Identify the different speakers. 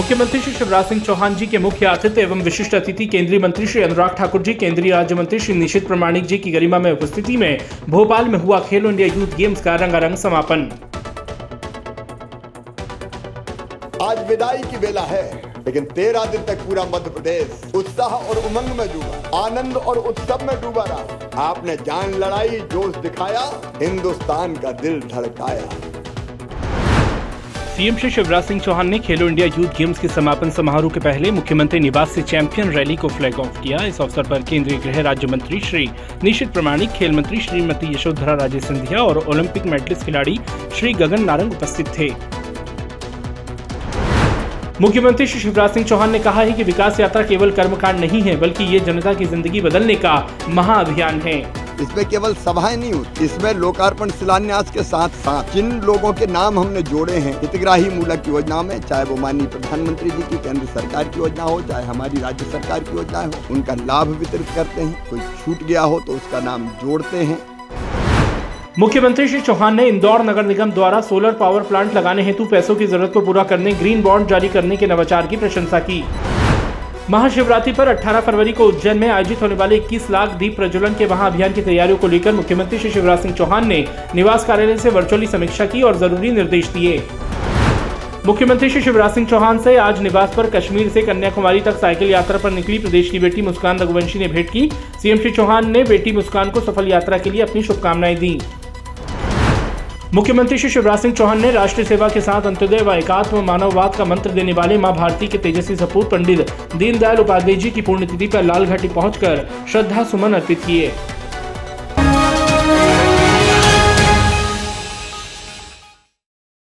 Speaker 1: मुख्यमंत्री श्री शिवराज सिंह चौहान जी के मुख्य अतिथि एवं विशिष्ट अतिथि केंद्रीय मंत्री श्री अनुराग ठाकुर जी, केंद्रीय राज्य मंत्री श्री निशित प्रमाणिक जी की गरिमा में उपस्थिति में भोपाल में हुआ खेलो इंडिया यूथ गेम्स का रंगारंग समापन।
Speaker 2: आज विदाई की बेला है, लेकिन तेरह दिन तक पूरा मध्य प्रदेश उत्साह और उमंग में डूबा, आनंद और उत्सव में डूबा रहा। आपने जान लड़ाई, जोश दिखाया, हिंदुस्तान का दिल धड़काया।
Speaker 1: सीएम श्री शिवराज सिंह चौहान ने खेलो इंडिया यूथ गेम्स के समापन समारोह के पहले मुख्यमंत्री निवास से चैंपियन रैली को फ्लैग ऑफ़ किया। इस अवसर पर केंद्रीय गृह राज्य मंत्री श्री निशित प्रमाणिक, खेल मंत्री श्रीमती यशोधरा राजे सिंधिया और ओलंपिक मेडलिस्ट खिलाड़ी श्री गगन नारंग उपस्थित थे। मुख्यमंत्री श्री शिवराज सिंह चौहान ने कहा है कि विकास यात्रा केवल कर्मकांड नहीं है, बल्कि ये जनता की ज़िंदगी बदलने का महाअभियान है।
Speaker 2: इसमें केवल सभाएँ नहीं होती, इसमें लोकार्पण शिलान्यास के साथ साथ जिन लोगों के नाम हमने जोड़े हैं, हितग्राही मूलक योजना में, चाहे वो माननीय प्रधानमंत्री जी की केंद्र सरकार की योजना हो, चाहे हमारी राज्य सरकार की योजना हो, उनका लाभ वितरित करते हैं, कोई छूट गया हो तो उसका नाम जोड़ते हैं।
Speaker 1: मुख्यमंत्री श्री चौहान ने इंदौर नगर निगम द्वारा सोलर पावर प्लांट लगाने हेतु पैसों की ज़रूरत को पूरा करने, ग्रीन बॉन्ड जारी करने के नवाचार की प्रशंसा की। महाशिवरात्रि पर 18 फरवरी को उज्जैन में आयोजित होने वाले 21 लाख दीप प्रज्वलन के महाअभियान की तैयारियों को लेकर मुख्यमंत्री श्री शिवराज सिंह चौहान ने निवास कार्यालय से वर्चुअली समीक्षा की और ज़रूरी निर्देश दिए। मुख्यमंत्री श्री शिवराज सिंह चौहान से आज निवास पर कश्मीर से कन्याकुमारी तक साइकिल यात्रा पर निकली प्रदेश की बेटी मुस्कान रघुवंशी ने भेंट की। सीएम श्री चौहान ने बेटी मुस्कान को सफल यात्रा के लिए अपनी शुभकामनाएँ दी। मुख्यमंत्री श्री शिवराज सिंह चौहान ने राष्ट्रीय सेवा के साथ अंत्योदय व एकात्म मानववाद का मंत्र देने वाले माँ भारती के तेजस्वी सपूत पंडित दीनदयाल उपाध्याय जी की पुण्यतिथि पर लाल घाटी पहुंचकर श्रद्धा सुमन अर्पित किए।